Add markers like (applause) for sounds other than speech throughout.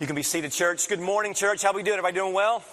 You can be seated, church. Good morning, church. How we doing? Everybody doing well?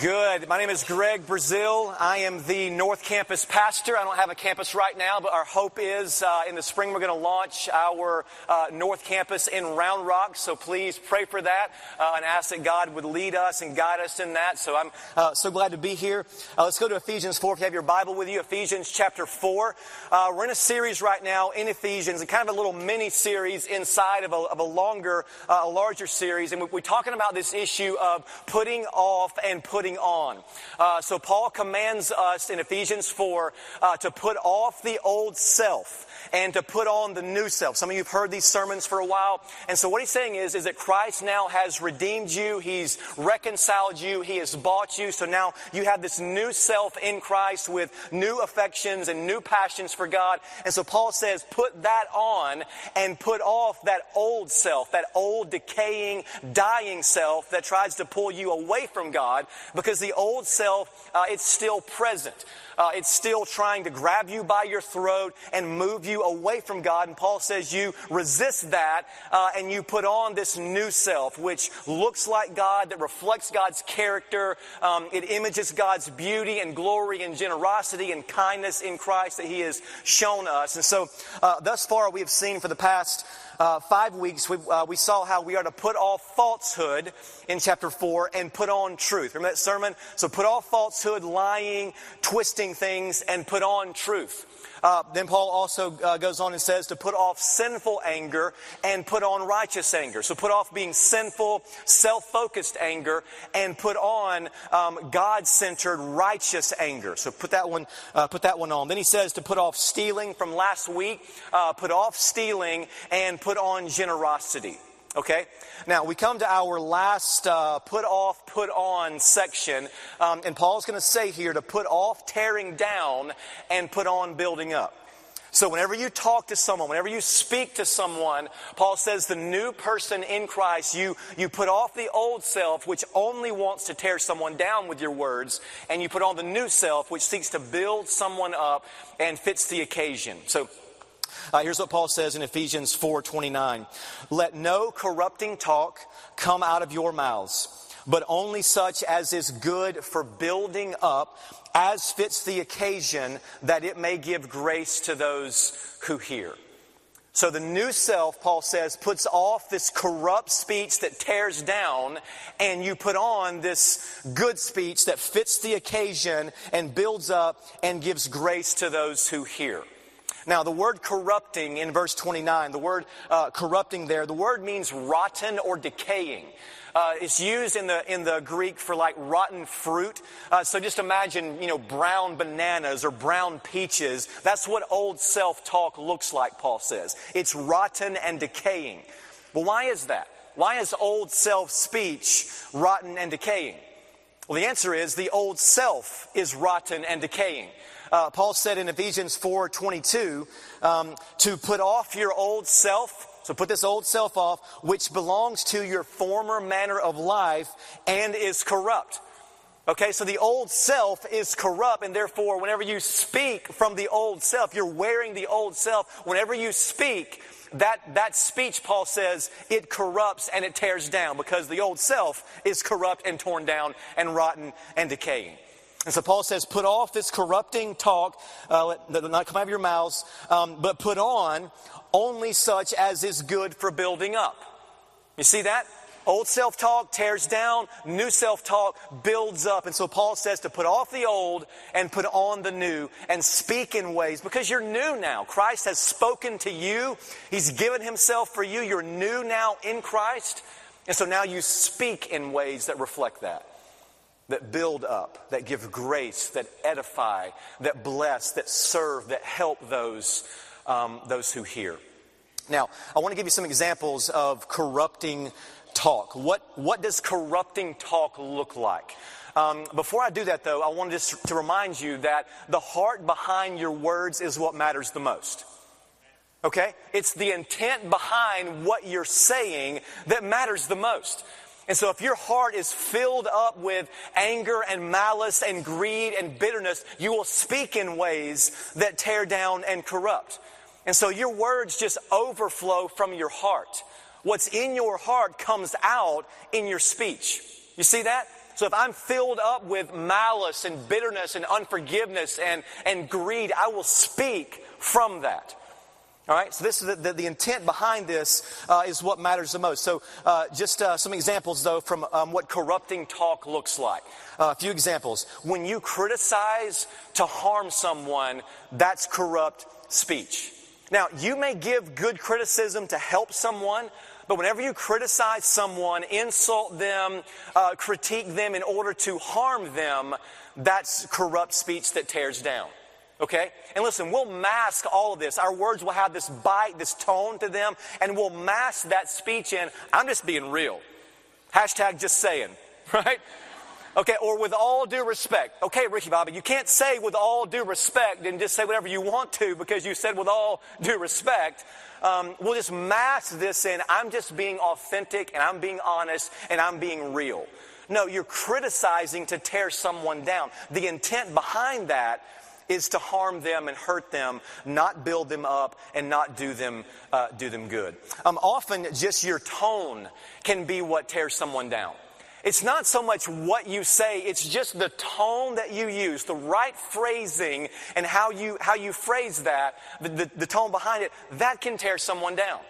Good. My name is Greg Breazeale. I am the North Campus pastor. I don't have a campus right now, but our hope is uh, in the spring we're going to launch our uh, North Campus in Round Rock. So please pray for that uh, and ask that God would lead us and guide us in that. So I'm uh, so glad to be here. Uh, let's go to Ephesians 4 if you have your Bible with you. Ephesians chapter 4. Uh, we're in a series right now in Ephesians, and kind of a little mini series inside of a, of a longer, a larger series. And we're talking about this issue of putting off and putting putting on. Uh, so Paul commands us in Ephesians 4 uh, to put off the old self and to put on the new self. Some of you have heard these sermons for a while. And so what he's saying is, is that Christ now has redeemed you. He's reconciled you. He has bought you. So now you have this new self in Christ with new affections and new passions for God. And so Paul says, put that on and put off that old self, that old decaying, dying self that tries to pull you away from God because the old self, uh, it's still present. Uh, it's still trying to grab you by your throat and move you away from God. And Paul says you resist that uh, and you put on this new self, which looks like God, that reflects God's character. Um, it images God's beauty and glory and generosity and kindness in Christ that He has shown us. And so, uh, thus far, we have seen for the past uh, five weeks, we, uh, we saw how we are to put off falsehood in chapter 4 and put on truth. Remember that sermon? So put off falsehood, lying, twisting things, and put on truth. Uh, then Paul also uh, goes on and says to put off sinful anger and put on righteous anger. So put off being sinful, self focused anger and put on um, God centered, righteous anger. So put that one, uh, put that one on. Then he says to put off stealing from last week, uh, put off stealing and put on generosity. Okay? Now, we come to our last uh, put off, put on section, um, and Paul's going to say here to put off tearing down and put on building up. So, whenever you talk to someone, whenever you speak to someone, Paul says the new person in Christ, you, you put off the old self, which only wants to tear someone down with your words, and you put on the new self, which seeks to build someone up and fits the occasion. So, uh, here's what Paul says in Ephesians 4:29. Let no corrupting talk come out of your mouths, but only such as is good for building up as fits the occasion that it may give grace to those who hear. So the new self, Paul says, puts off this corrupt speech that tears down, and you put on this good speech that fits the occasion and builds up and gives grace to those who hear. Now, the word corrupting in verse 29, the word uh, corrupting there, the word means rotten or decaying. Uh, it's used in the in the Greek for like rotten fruit. Uh, so just imagine, you know, brown bananas or brown peaches. That's what old self-talk looks like. Paul says it's rotten and decaying. Well, why is that? Why is old self-speech rotten and decaying? Well, the answer is the old self is rotten and decaying uh, Paul said in Ephesians 4 22, um, to put off your old self. So put this old self off, which belongs to your former manner of life and is corrupt. Okay, so the old self is corrupt, and therefore, whenever you speak from the old self, you're wearing the old self. Whenever you speak, that, that speech, Paul says, it corrupts and it tears down because the old self is corrupt and torn down and rotten and decaying. And so Paul says, put off this corrupting talk, uh, let, not come out of your mouths, um, but put on only such as is good for building up. You see that? Old self talk tears down, new self talk builds up. And so Paul says to put off the old and put on the new and speak in ways because you're new now. Christ has spoken to you, He's given Himself for you. You're new now in Christ. And so now you speak in ways that reflect that that build up, that give grace, that edify, that bless, that serve, that help those, um, those who hear. Now, I want to give you some examples of corrupting talk. What, what does corrupting talk look like? Um, before I do that, though, I want to just to remind you that the heart behind your words is what matters the most. Okay? It's the intent behind what you're saying that matters the most. And so if your heart is filled up with anger and malice and greed and bitterness, you will speak in ways that tear down and corrupt. And so your words just overflow from your heart. What's in your heart comes out in your speech. You see that? So if I'm filled up with malice and bitterness and unforgiveness and, and greed, I will speak from that. All right, so this is the, the, the intent behind this uh, is what matters the most. So, uh, just uh, some examples though from um, what corrupting talk looks like. Uh, a few examples. When you criticize to harm someone, that's corrupt speech. Now, you may give good criticism to help someone, but whenever you criticize someone, insult them, uh, critique them in order to harm them, that's corrupt speech that tears down. Okay? And listen, we'll mask all of this. Our words will have this bite, this tone to them, and we'll mask that speech in, I'm just being real. Hashtag just saying, (laughs) right? Okay, or with all due respect. Okay, Ricky Bobby, you can't say with all due respect and just say whatever you want to because you said with all due respect. Um, we'll just mask this in, I'm just being authentic and I'm being honest and I'm being real. No, you're criticizing to tear someone down. The intent behind that is to harm them and hurt them, not build them up and not do them, uh, do them good. Um, often, just your tone can be what tears someone down. It's not so much what you say, it's just the tone that you use, the right phrasing and how you, how you phrase that, the, the, the tone behind it, that can tear someone down.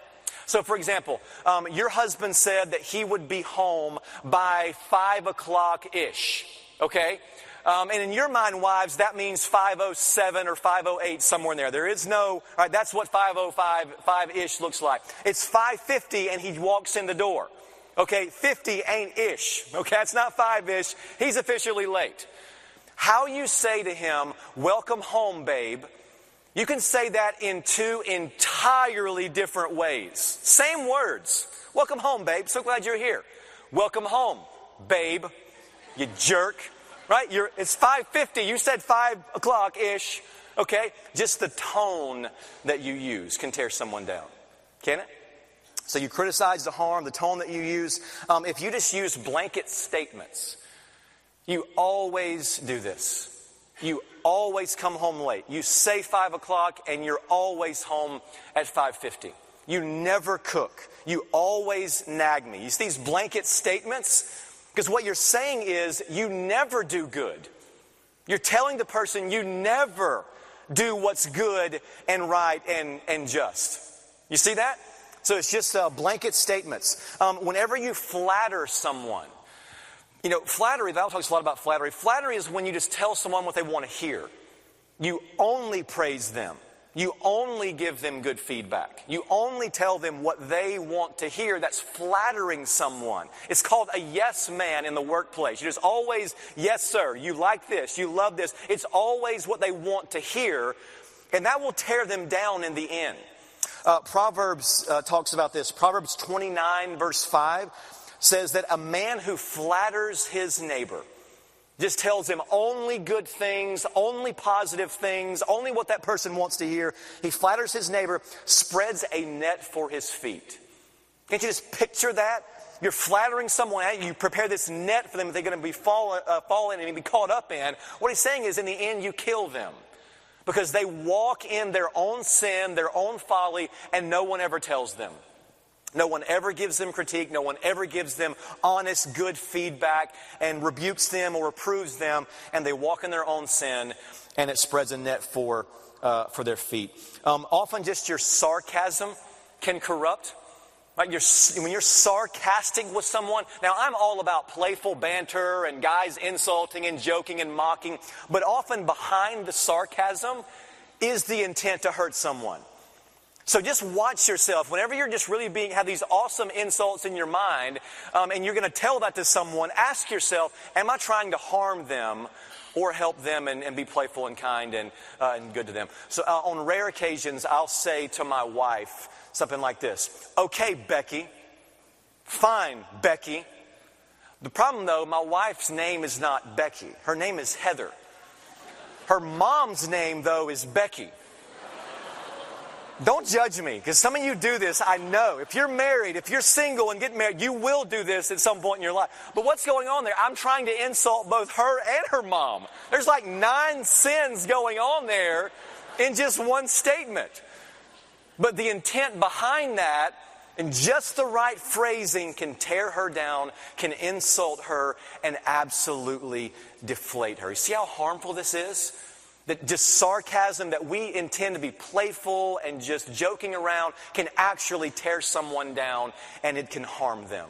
So, for example, um, your husband said that he would be home by 5 o'clock ish, okay? Um, and in your mind, wives, that means 507 or 508, somewhere in there. There is no, right, that's what 505, ish looks like. It's 550 and he walks in the door. Okay, 50 ain't ish. Okay, it's not 5 ish. He's officially late. How you say to him, welcome home, babe, you can say that in two entirely different ways. Same words. Welcome home, babe. So glad you're here. Welcome home, babe. You jerk right? You're, it's 5.50. You said 5 o'clock-ish. Okay? Just the tone that you use can tear someone down. Can it? So you criticize the harm, the tone that you use. Um, if you just use blanket statements, you always do this. You always come home late. You say 5 o'clock and you're always home at 5.50. You never cook. You always nag me. You see these blanket statements? Because what you're saying is you never do good. You're telling the person you never do what's good and right and, and just. You see that? So it's just uh, blanket statements. Um, whenever you flatter someone, you know, flattery, the Bible talks a lot about flattery. Flattery is when you just tell someone what they want to hear. You only praise them. You only give them good feedback. You only tell them what they want to hear that's flattering someone. It's called a yes man in the workplace. You just always, yes, sir, you like this, you love this. It's always what they want to hear, and that will tear them down in the end. Uh, Proverbs uh, talks about this. Proverbs 29, verse 5 says that a man who flatters his neighbor, just tells him only good things, only positive things, only what that person wants to hear. He flatters his neighbor, spreads a net for his feet. Can't you just picture that? You're flattering someone, you prepare this net for them that they're going to be fall, uh, fall in and be caught up in. What he's saying is, in the end, you kill them because they walk in their own sin, their own folly, and no one ever tells them. No one ever gives them critique. No one ever gives them honest, good feedback and rebukes them or reproves them. And they walk in their own sin, and it spreads a net for, uh, for their feet. Um, often, just your sarcasm can corrupt. Right? You're, when you're sarcastic with someone, now I'm all about playful banter and guys insulting and joking and mocking, but often behind the sarcasm is the intent to hurt someone. So just watch yourself. Whenever you're just really being, have these awesome insults in your mind, um, and you're going to tell that to someone, ask yourself, am I trying to harm them or help them and, and be playful and kind and, uh, and good to them? So uh, on rare occasions, I'll say to my wife something like this Okay, Becky. Fine, Becky. The problem, though, my wife's name is not Becky. Her name is Heather. Her mom's name, though, is Becky. Don't judge me, because some of you do this, I know. If you're married, if you're single and get married, you will do this at some point in your life. But what's going on there? I'm trying to insult both her and her mom. There's like nine sins going on there in just one statement. But the intent behind that And just the right phrasing can tear her down, can insult her, and absolutely deflate her. You see how harmful this is? That just sarcasm that we intend to be playful and just joking around can actually tear someone down and it can harm them.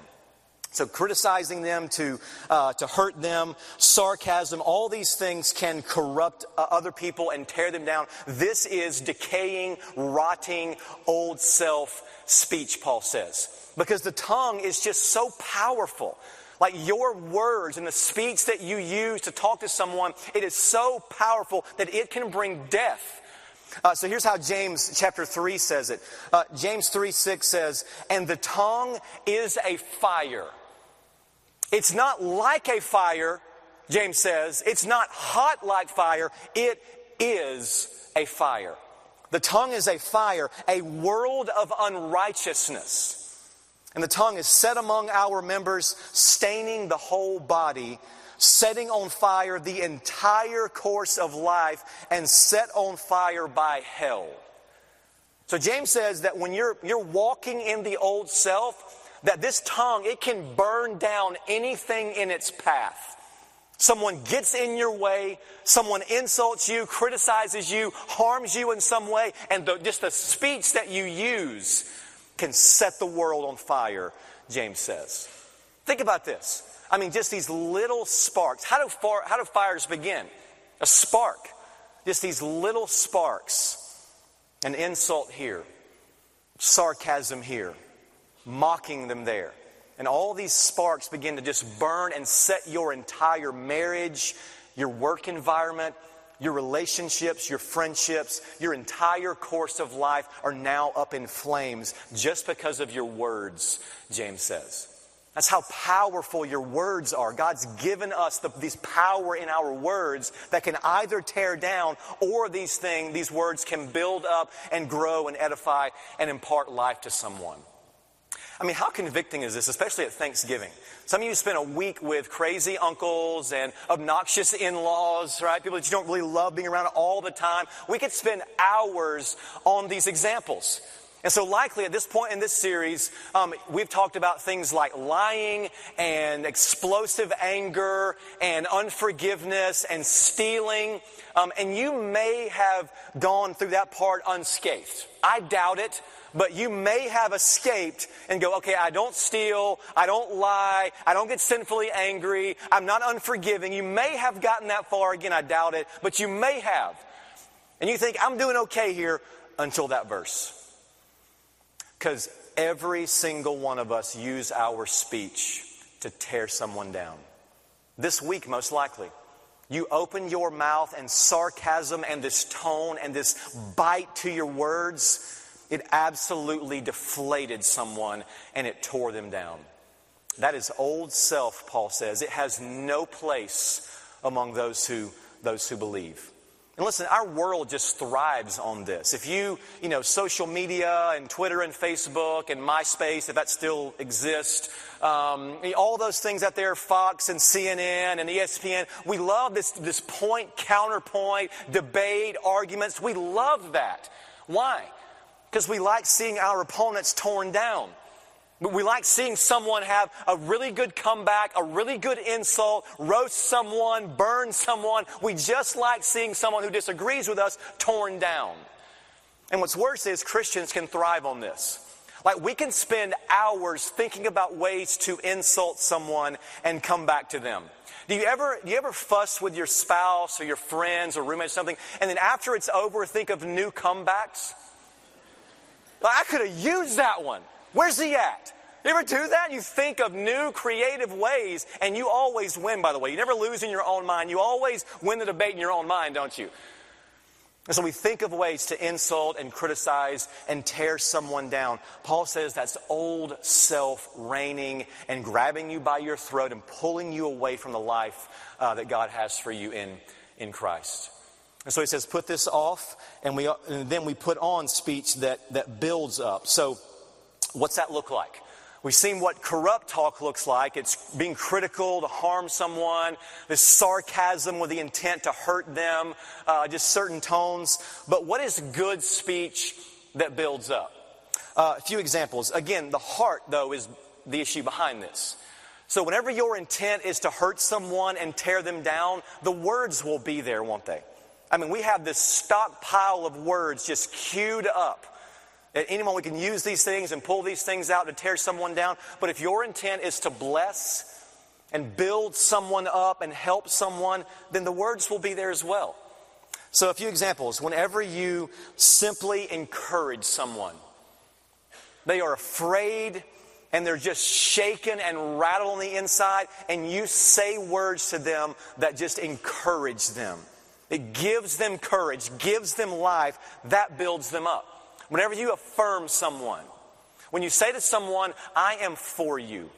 So, criticizing them to, uh, to hurt them, sarcasm, all these things can corrupt uh, other people and tear them down. This is decaying, rotting, old self speech, Paul says. Because the tongue is just so powerful. Like your words and the speech that you use to talk to someone, it is so powerful that it can bring death. Uh, so here's how James chapter 3 says it. Uh, James 3 6 says, And the tongue is a fire it's not like a fire, James says. It's not hot like fire. It is a fire. The tongue is a fire, a world of unrighteousness. And the tongue is set among our members, staining the whole body, setting on fire the entire course of life, and set on fire by hell. So James says that when you're, you're walking in the old self, that this tongue, it can burn down anything in its path. Someone gets in your way, someone insults you, criticizes you, harms you in some way, and the, just the speech that you use can set the world on fire, James says. Think about this. I mean, just these little sparks. How do, far, how do fires begin? A spark. Just these little sparks. An insult here, sarcasm here, mocking them there. And all these sparks begin to just burn and set your entire marriage, your work environment, your relationships, your friendships, your entire course of life are now up in flames just because of your words, James says. That's how powerful your words are. God's given us the, this power in our words that can either tear down or these things, these words can build up and grow and edify and impart life to someone. I mean, how convicting is this, especially at Thanksgiving? Some of you spend a week with crazy uncles and obnoxious in laws, right? People that you don't really love being around all the time. We could spend hours on these examples. And so, likely at this point in this series, um, we've talked about things like lying and explosive anger and unforgiveness and stealing. Um, and you may have gone through that part unscathed. I doubt it but you may have escaped and go, okay, I don't steal, I don't lie, I don't get sinfully angry, I'm not unforgiving. You may have gotten that far, again, I doubt it, but you may have. And you think, I'm doing okay here until that verse. Because every single one of us use our speech to tear someone down. This week, most likely. You open your mouth and sarcasm and this tone and this bite to your words it absolutely deflated someone and it tore them down. That is old self, Paul says. It has no place among those who, those who believe. And listen, our world just thrives on this. If you, you know, social media and Twitter and Facebook and MySpace, if that still exists, um, all those things out there, Fox and CNN and ESPN, we love this, this point, counterpoint, debate, arguments. We love that. Why? Because we like seeing our opponents torn down. We like seeing someone have a really good comeback, a really good insult, roast someone, burn someone. We just like seeing someone who disagrees with us torn down. And what's worse is Christians can thrive on this. Like we can spend hours thinking about ways to insult someone and come back to them. Do you ever do you ever fuss with your spouse or your friends or roommates or something, and then after it's over, think of new comebacks? I could have used that one. Where's he at? You ever do that? You think of new creative ways, and you always win, by the way. You never lose in your own mind. You always win the debate in your own mind, don't you? And so we think of ways to insult and criticize and tear someone down. Paul says that's old self reigning and grabbing you by your throat and pulling you away from the life uh, that God has for you in, in Christ. And so he says, put this off, and, we, and then we put on speech that, that builds up. So, what's that look like? We've seen what corrupt talk looks like. It's being critical to harm someone, this sarcasm with the intent to hurt them, uh, just certain tones. But what is good speech that builds up? Uh, a few examples. Again, the heart, though, is the issue behind this. So, whenever your intent is to hurt someone and tear them down, the words will be there, won't they? I mean, we have this stockpile of words just queued up. At any moment, we can use these things and pull these things out to tear someone down. But if your intent is to bless and build someone up and help someone, then the words will be there as well. So, a few examples. Whenever you simply encourage someone, they are afraid and they're just shaken and rattled on the inside, and you say words to them that just encourage them. It gives them courage, gives them life, that builds them up. Whenever you affirm someone, when you say to someone, I am for you,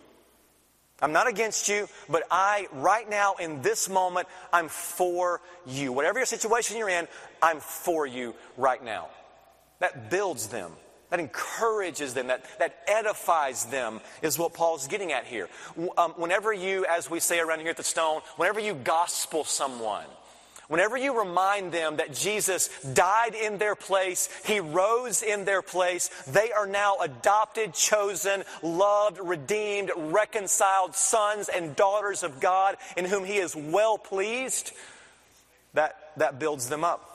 I'm not against you, but I, right now in this moment, I'm for you. Whatever your situation you're in, I'm for you right now. That builds them. That encourages them, that, that edifies them, is what Paul's getting at here. Um, whenever you, as we say around here at the Stone, whenever you gospel someone, Whenever you remind them that Jesus died in their place, He rose in their place, they are now adopted, chosen, loved, redeemed, reconciled sons and daughters of God in whom He is well pleased, that, that builds them up.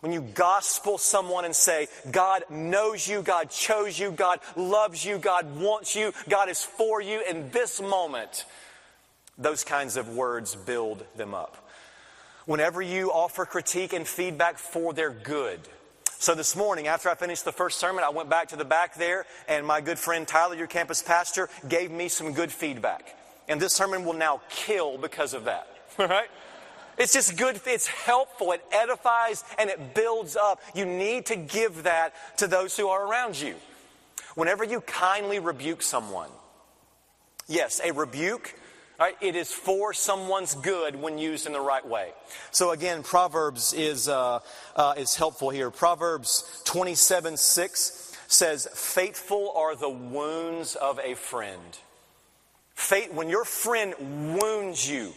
When you gospel someone and say, God knows you, God chose you, God loves you, God wants you, God is for you in this moment, those kinds of words build them up whenever you offer critique and feedback for their good. So this morning, after I finished the first sermon, I went back to the back there, and my good friend Tyler, your campus pastor, gave me some good feedback. And this sermon will now kill because of that. (laughs) All right? It's just good, it's helpful, it edifies, and it builds up. You need to give that to those who are around you. Whenever you kindly rebuke someone, yes, a rebuke Right? It is for someone's good when used in the right way. So again, Proverbs is, uh, uh, is helpful here. Proverbs 27 6 says, Faithful are the wounds of a friend. Fate, when your friend wounds you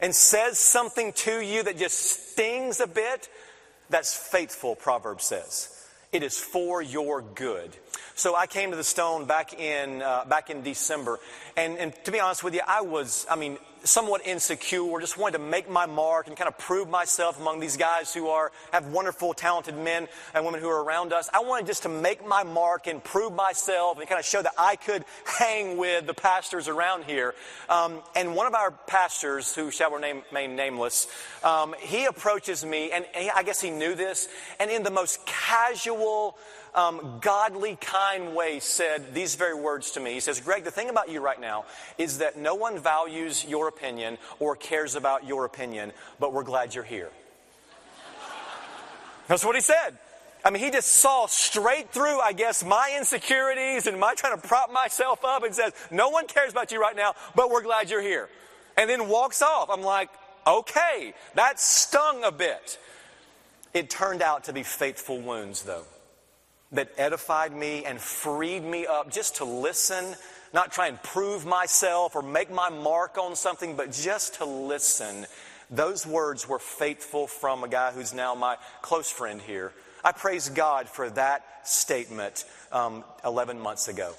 and says something to you that just stings a bit, that's faithful, Proverbs says. It is for your good. So I came to the stone back in uh, back in December, and, and to be honest with you, I was, I mean, somewhat insecure, or just wanted to make my mark and kind of prove myself among these guys who are have wonderful, talented men and women who are around us. I wanted just to make my mark and prove myself and kind of show that I could hang with the pastors around here. Um, and one of our pastors, who shall remain nameless, um, he approaches me, and he, I guess he knew this, and in the most casual um, godly, kind way said these very words to me. He says, Greg, the thing about you right now is that no one values your opinion or cares about your opinion, but we're glad you're here. (laughs) That's what he said. I mean, he just saw straight through, I guess, my insecurities and my trying to prop myself up and says, No one cares about you right now, but we're glad you're here. And then walks off. I'm like, Okay, that stung a bit. It turned out to be faithful wounds, though that edified me and freed me up just to listen, not try and prove myself or make my mark on something, but just to listen. Those words were faithful from a guy who's now my close friend here. I praise God for that statement um, 11 months ago.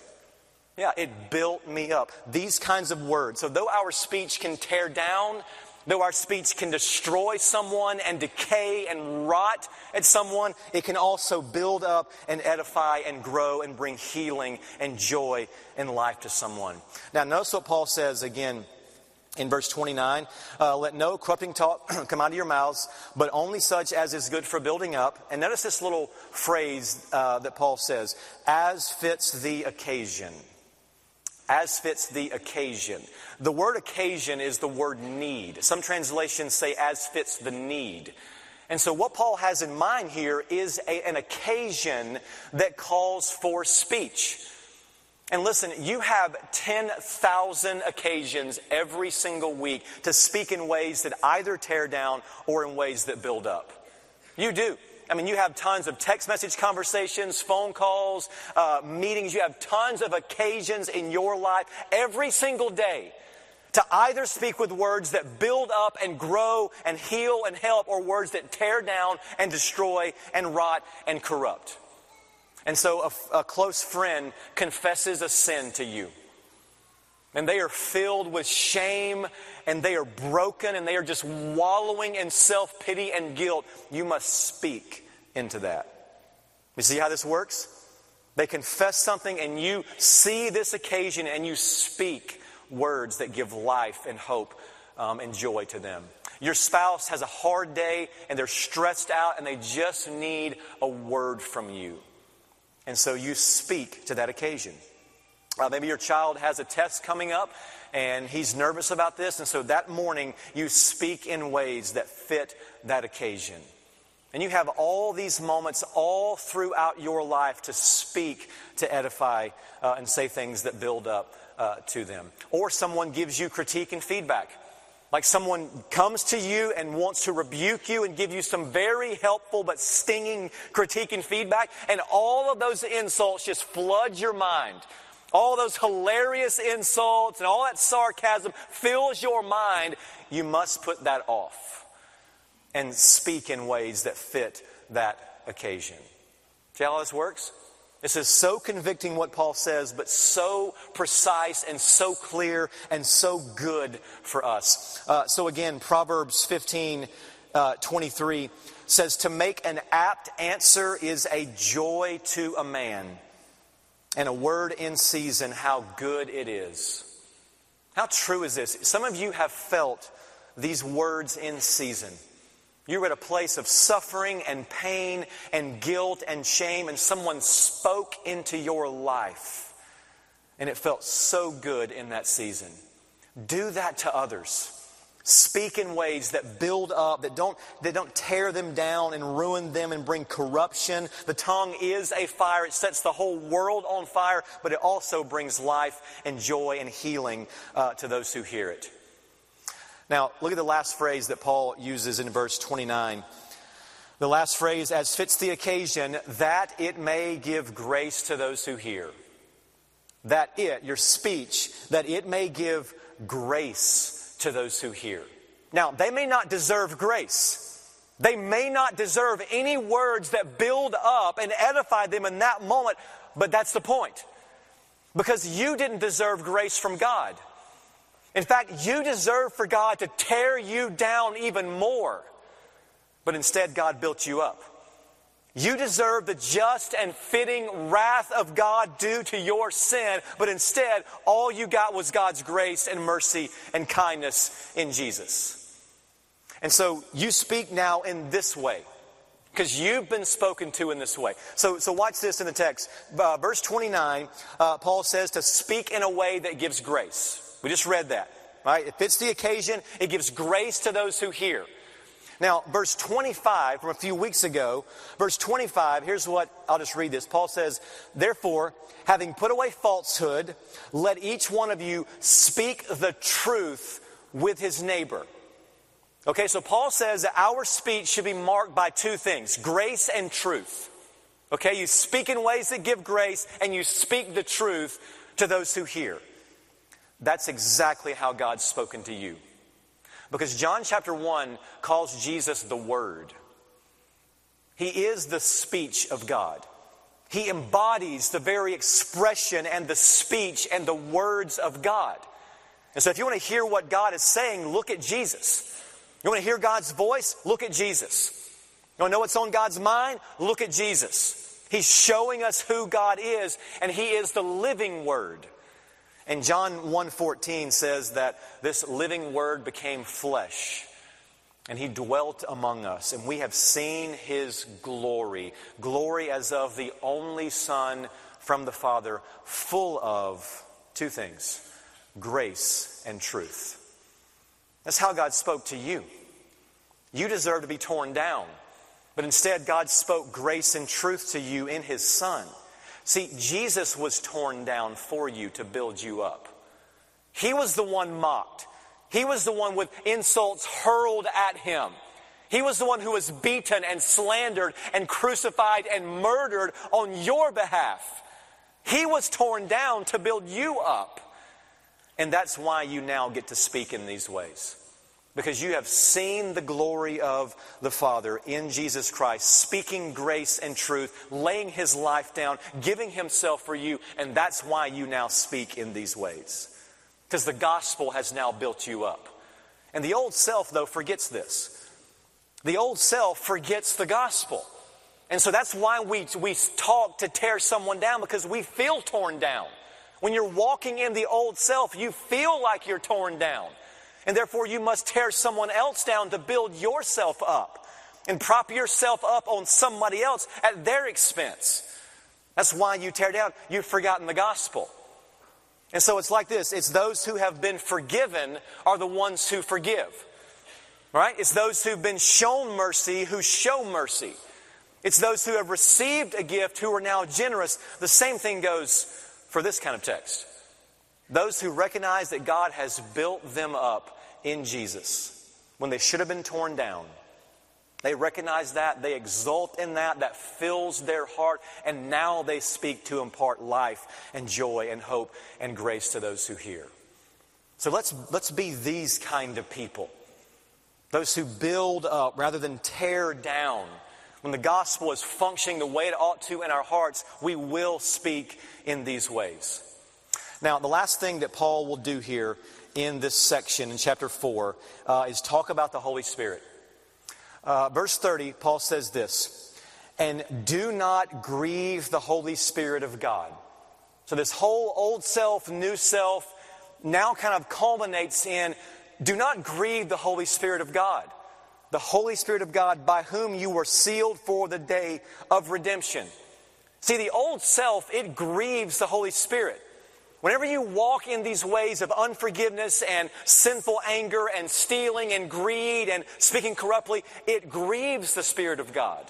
Yeah, it built me up. These kinds of words. So, though our speech can tear down, Though our speech can destroy someone and decay and rot at someone, it can also build up and edify and grow and bring healing and joy and life to someone. Now, notice what Paul says again in verse 29 uh, Let no corrupting talk (clears throat) come out of your mouths, but only such as is good for building up. And notice this little phrase uh, that Paul says as fits the occasion as fits the occasion. The word occasion is the word need. Some translations say as fits the need. And so, what Paul has in mind here is a, an occasion that calls for speech. And listen, you have 10,000 occasions every single week to speak in ways that either tear down or in ways that build up. You do. I mean, you have tons of text message conversations, phone calls, uh, meetings. You have tons of occasions in your life every single day to either speak with words that build up and grow and heal and help or words that tear down and destroy and rot and corrupt. And so a, a close friend confesses a sin to you. And they are filled with shame and they are broken and they are just wallowing in self pity and guilt. You must speak into that. You see how this works? They confess something and you see this occasion and you speak words that give life and hope um, and joy to them. Your spouse has a hard day and they're stressed out and they just need a word from you. And so you speak to that occasion. Uh, maybe your child has a test coming up and he's nervous about this, and so that morning you speak in ways that fit that occasion. And you have all these moments all throughout your life to speak, to edify, uh, and say things that build up uh, to them. Or someone gives you critique and feedback. Like someone comes to you and wants to rebuke you and give you some very helpful but stinging critique and feedback, and all of those insults just flood your mind. All those hilarious insults and all that sarcasm fills your mind. You must put that off and speak in ways that fit that occasion. See how this works? This is so convicting what Paul says, but so precise and so clear and so good for us. Uh, so again, Proverbs 15, uh, 23 says, To make an apt answer is a joy to a man, and a word in season, how good it is. How true is this? Some of you have felt these words in season. You're at a place of suffering and pain and guilt and shame, and someone spoke into your life. And it felt so good in that season. Do that to others. Speak in ways that build up, that don't, that don't tear them down and ruin them and bring corruption. The tongue is a fire. It sets the whole world on fire, but it also brings life and joy and healing uh, to those who hear it. Now, look at the last phrase that Paul uses in verse 29. The last phrase, as fits the occasion, that it may give grace to those who hear. That it, your speech, that it may give grace to those who hear. Now, they may not deserve grace. They may not deserve any words that build up and edify them in that moment, but that's the point. Because you didn't deserve grace from God. In fact, you deserve for God to tear you down even more. But instead, God built you up. You deserve the just and fitting wrath of God due to your sin, but instead, all you got was God's grace and mercy and kindness in Jesus. And so you speak now in this way because you've been spoken to in this way. So, so watch this in the text. Uh, verse 29, uh, Paul says to speak in a way that gives grace. We just read that. Right? It fits the occasion. It gives grace to those who hear. Now, verse 25 from a few weeks ago, verse 25, here's what I'll just read this. Paul says, Therefore, having put away falsehood, let each one of you speak the truth with his neighbor. Okay, so Paul says that our speech should be marked by two things grace and truth. Okay, you speak in ways that give grace, and you speak the truth to those who hear. That's exactly how God's spoken to you. Because John chapter 1 calls Jesus the Word. He is the speech of God. He embodies the very expression and the speech and the words of God. And so, if you want to hear what God is saying, look at Jesus. You want to hear God's voice? Look at Jesus. You want to know what's on God's mind? Look at Jesus. He's showing us who God is, and He is the living Word. And John 1:14 says that this living word became flesh and he dwelt among us and we have seen his glory, glory as of the only son from the Father, full of two things, grace and truth. That's how God spoke to you. You deserve to be torn down, but instead God spoke grace and truth to you in his son. See, Jesus was torn down for you to build you up. He was the one mocked. He was the one with insults hurled at him. He was the one who was beaten and slandered and crucified and murdered on your behalf. He was torn down to build you up. And that's why you now get to speak in these ways. Because you have seen the glory of the Father in Jesus Christ, speaking grace and truth, laying his life down, giving himself for you, and that's why you now speak in these ways. Because the gospel has now built you up. And the old self, though, forgets this. The old self forgets the gospel. And so that's why we, we talk to tear someone down because we feel torn down. When you're walking in the old self, you feel like you're torn down. And therefore, you must tear someone else down to build yourself up and prop yourself up on somebody else at their expense. That's why you tear down. You've forgotten the gospel. And so it's like this it's those who have been forgiven are the ones who forgive. Right? It's those who've been shown mercy who show mercy. It's those who have received a gift who are now generous. The same thing goes for this kind of text. Those who recognize that God has built them up in Jesus when they should have been torn down. They recognize that, they exult in that, that fills their heart, and now they speak to impart life and joy and hope and grace to those who hear. So let's, let's be these kind of people. Those who build up rather than tear down. When the gospel is functioning the way it ought to in our hearts, we will speak in these ways. Now, the last thing that Paul will do here in this section in chapter 4 uh, is talk about the Holy Spirit. Uh, verse 30, Paul says this And do not grieve the Holy Spirit of God. So, this whole old self, new self now kind of culminates in do not grieve the Holy Spirit of God. The Holy Spirit of God by whom you were sealed for the day of redemption. See, the old self, it grieves the Holy Spirit. Whenever you walk in these ways of unforgiveness and sinful anger and stealing and greed and speaking corruptly, it grieves the Spirit of God.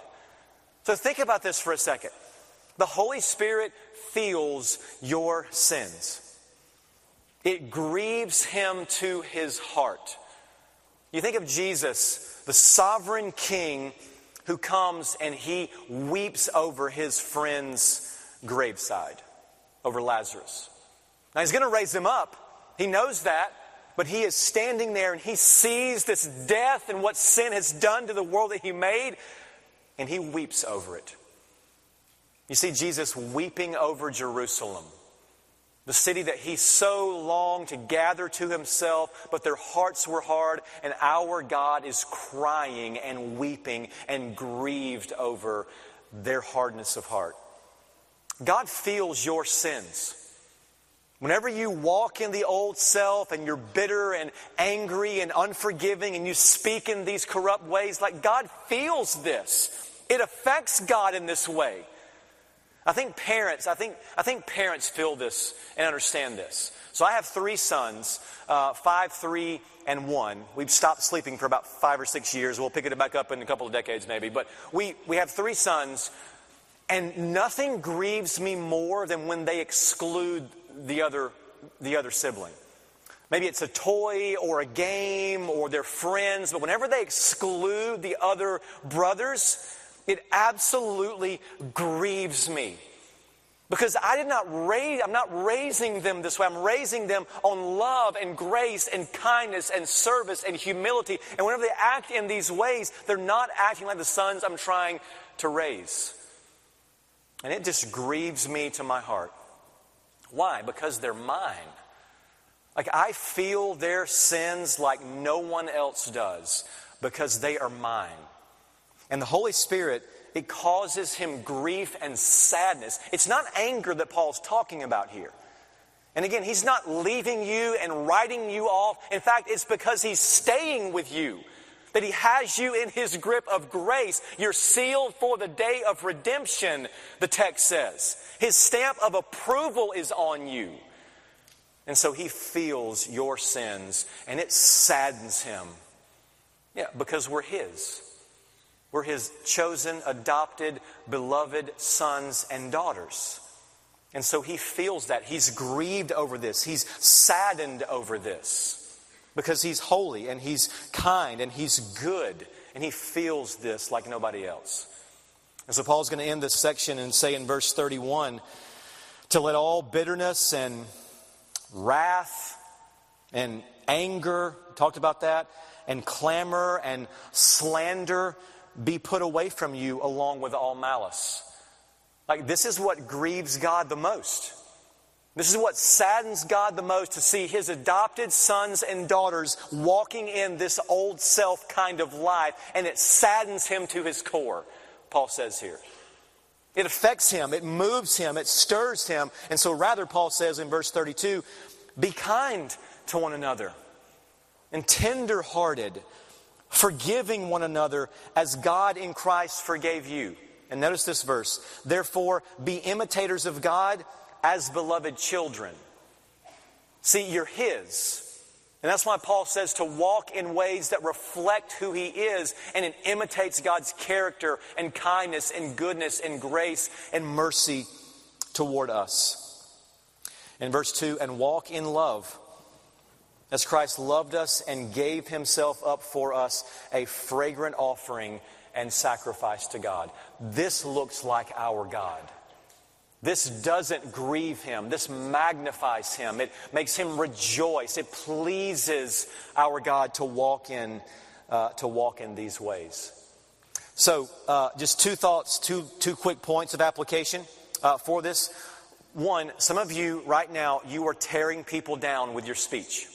So think about this for a second. The Holy Spirit feels your sins. It grieves him to his heart. You think of Jesus, the sovereign king who comes and he weeps over his friend's graveside, over Lazarus. Now, he's going to raise them up. He knows that. But he is standing there and he sees this death and what sin has done to the world that he made, and he weeps over it. You see Jesus weeping over Jerusalem, the city that he so longed to gather to himself, but their hearts were hard, and our God is crying and weeping and grieved over their hardness of heart. God feels your sins. Whenever you walk in the old self and you're bitter and angry and unforgiving and you speak in these corrupt ways, like God feels this. It affects God in this way. I think parents, I think, I think parents feel this and understand this. So I have three sons, uh, five, three, and one. We've stopped sleeping for about five or six years. We'll pick it back up in a couple of decades maybe. But we, we have three sons, and nothing grieves me more than when they exclude the other, the other sibling. Maybe it's a toy or a game or their friends, but whenever they exclude the other brothers, it absolutely grieves me. Because I did not raise, I'm not raising them this way. I'm raising them on love and grace and kindness and service and humility. And whenever they act in these ways, they're not acting like the sons I'm trying to raise. And it just grieves me to my heart. Why? Because they're mine. Like I feel their sins like no one else does because they are mine. And the Holy Spirit, it causes him grief and sadness. It's not anger that Paul's talking about here. And again, he's not leaving you and writing you off. In fact, it's because he's staying with you that he has you in his grip of grace. You're sealed for the day of redemption, the text says. His stamp of approval is on you. And so he feels your sins and it saddens him. Yeah, because we're his. We're his chosen, adopted, beloved sons and daughters. And so he feels that. He's grieved over this. He's saddened over this because he's holy and he's kind and he's good and he feels this like nobody else. And so Paul's going to end this section and say in verse 31 to let all bitterness and wrath and anger, talked about that, and clamor and slander be put away from you along with all malice. Like, this is what grieves God the most. This is what saddens God the most to see his adopted sons and daughters walking in this old self kind of life, and it saddens him to his core, Paul says here. It affects him, it moves him, it stirs him. And so, rather, Paul says in verse 32 be kind to one another and tender hearted, forgiving one another as God in Christ forgave you. And notice this verse therefore, be imitators of God as beloved children. See, you're His. And that's why Paul says to walk in ways that reflect who he is and it imitates God's character and kindness and goodness and grace and mercy toward us. In verse 2, and walk in love as Christ loved us and gave himself up for us, a fragrant offering and sacrifice to God. This looks like our God. This doesn't grieve him. This magnifies him. It makes him rejoice. It pleases our God to walk in, uh, to walk in these ways. So, uh, just two thoughts, two, two quick points of application uh, for this. One, some of you right now, you are tearing people down with your speech.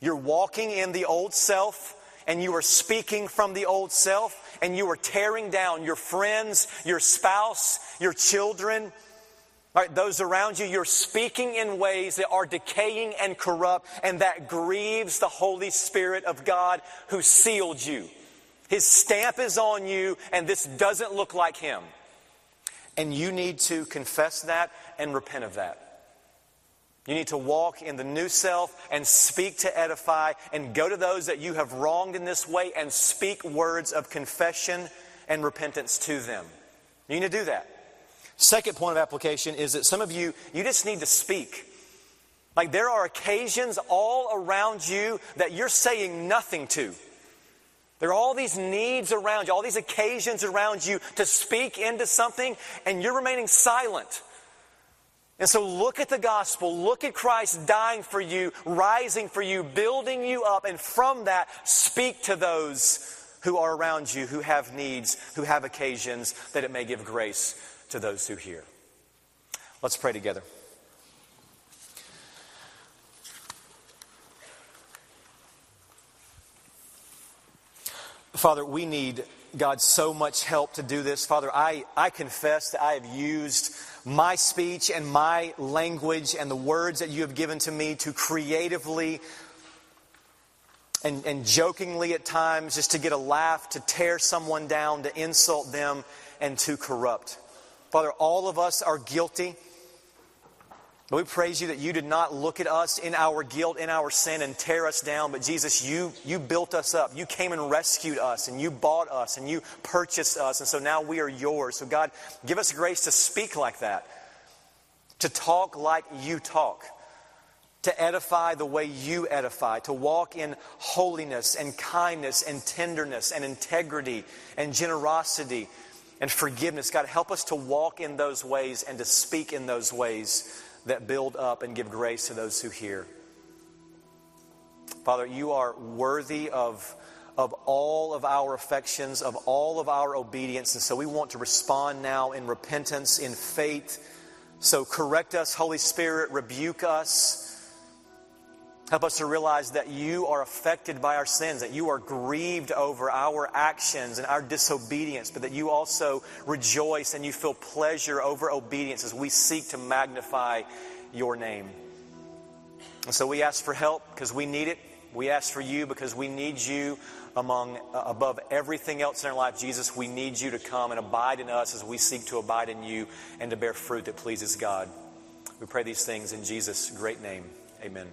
You're walking in the old self and you are speaking from the old self and you are tearing down your friends, your spouse, your children, Those around you, you're speaking in ways that are decaying and corrupt, and that grieves the Holy Spirit of God who sealed you. His stamp is on you, and this doesn't look like Him. And you need to confess that and repent of that. You need to walk in the new self and speak to edify and go to those that you have wronged in this way and speak words of confession and repentance to them. You need to do that. Second point of application is that some of you, you just need to speak. Like there are occasions all around you that you're saying nothing to. There are all these needs around you, all these occasions around you to speak into something, and you're remaining silent. And so look at the gospel, look at Christ dying for you, rising for you, building you up, and from that, speak to those who are around you, who have needs, who have occasions, that it may give grace to those who hear. Let's pray together. Father, we need, God, so much help to do this. Father, I, I confess that I have used my speech and my language and the words that you have given to me to creatively and, and jokingly at times just to get a laugh, to tear someone down, to insult them, and to corrupt. Father, all of us are guilty. But we praise you that you did not look at us in our guilt, in our sin, and tear us down. But Jesus, you, you built us up. You came and rescued us, and you bought us, and you purchased us. And so now we are yours. So, God, give us grace to speak like that, to talk like you talk, to edify the way you edify, to walk in holiness and kindness and tenderness and integrity and generosity and forgiveness. God, help us to walk in those ways and to speak in those ways that build up and give grace to those who hear. Father, you are worthy of, of all of our affections, of all of our obedience. And so we want to respond now in repentance, in faith. So correct us, Holy Spirit, rebuke us. Help us to realize that you are affected by our sins, that you are grieved over our actions and our disobedience, but that you also rejoice and you feel pleasure over obedience as we seek to magnify your name. And so we ask for help because we need it. We ask for you because we need you among uh, above everything else in our life. Jesus, we need you to come and abide in us as we seek to abide in you and to bear fruit that pleases God. We pray these things in Jesus' great name. Amen.